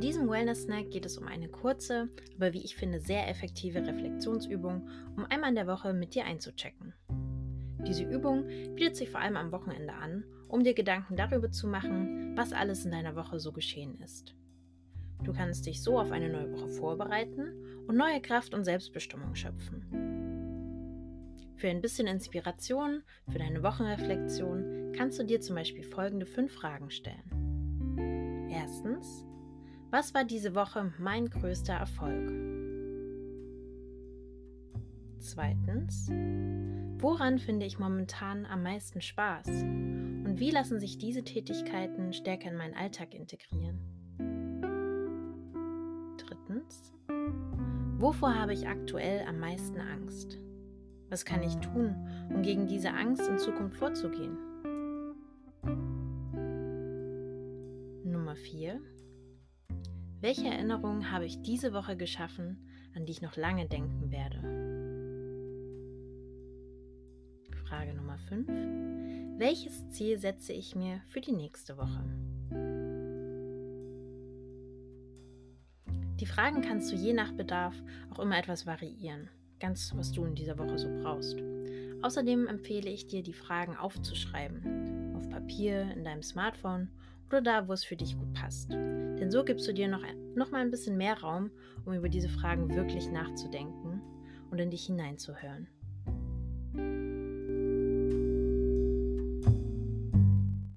diesem Wellness-Snack geht es um eine kurze, aber wie ich finde sehr effektive Reflexionsübung, um einmal in der Woche mit dir einzuchecken. Diese Übung bietet sich vor allem am Wochenende an, um dir Gedanken darüber zu machen, was alles in deiner Woche so geschehen ist. Du kannst dich so auf eine neue Woche vorbereiten und neue Kraft und Selbstbestimmung schöpfen. Für ein bisschen Inspiration für deine Wochenreflexion kannst du dir zum Beispiel folgende fünf Fragen stellen. Erstens, was war diese Woche mein größter Erfolg? Zweitens, woran finde ich momentan am meisten Spaß? Und wie lassen sich diese Tätigkeiten stärker in meinen Alltag integrieren? Drittens, wovor habe ich aktuell am meisten Angst? Was kann ich tun, um gegen diese Angst in Zukunft vorzugehen? Nummer 4. Welche Erinnerungen habe ich diese Woche geschaffen, an die ich noch lange denken werde? Frage Nummer 5. Welches Ziel setze ich mir für die nächste Woche? Die Fragen kannst du je nach Bedarf auch immer etwas variieren ganz, was du in dieser Woche so brauchst. Außerdem empfehle ich dir, die Fragen aufzuschreiben. Auf Papier, in deinem Smartphone oder da, wo es für dich gut passt. Denn so gibst du dir noch, noch mal ein bisschen mehr Raum, um über diese Fragen wirklich nachzudenken und in dich hineinzuhören.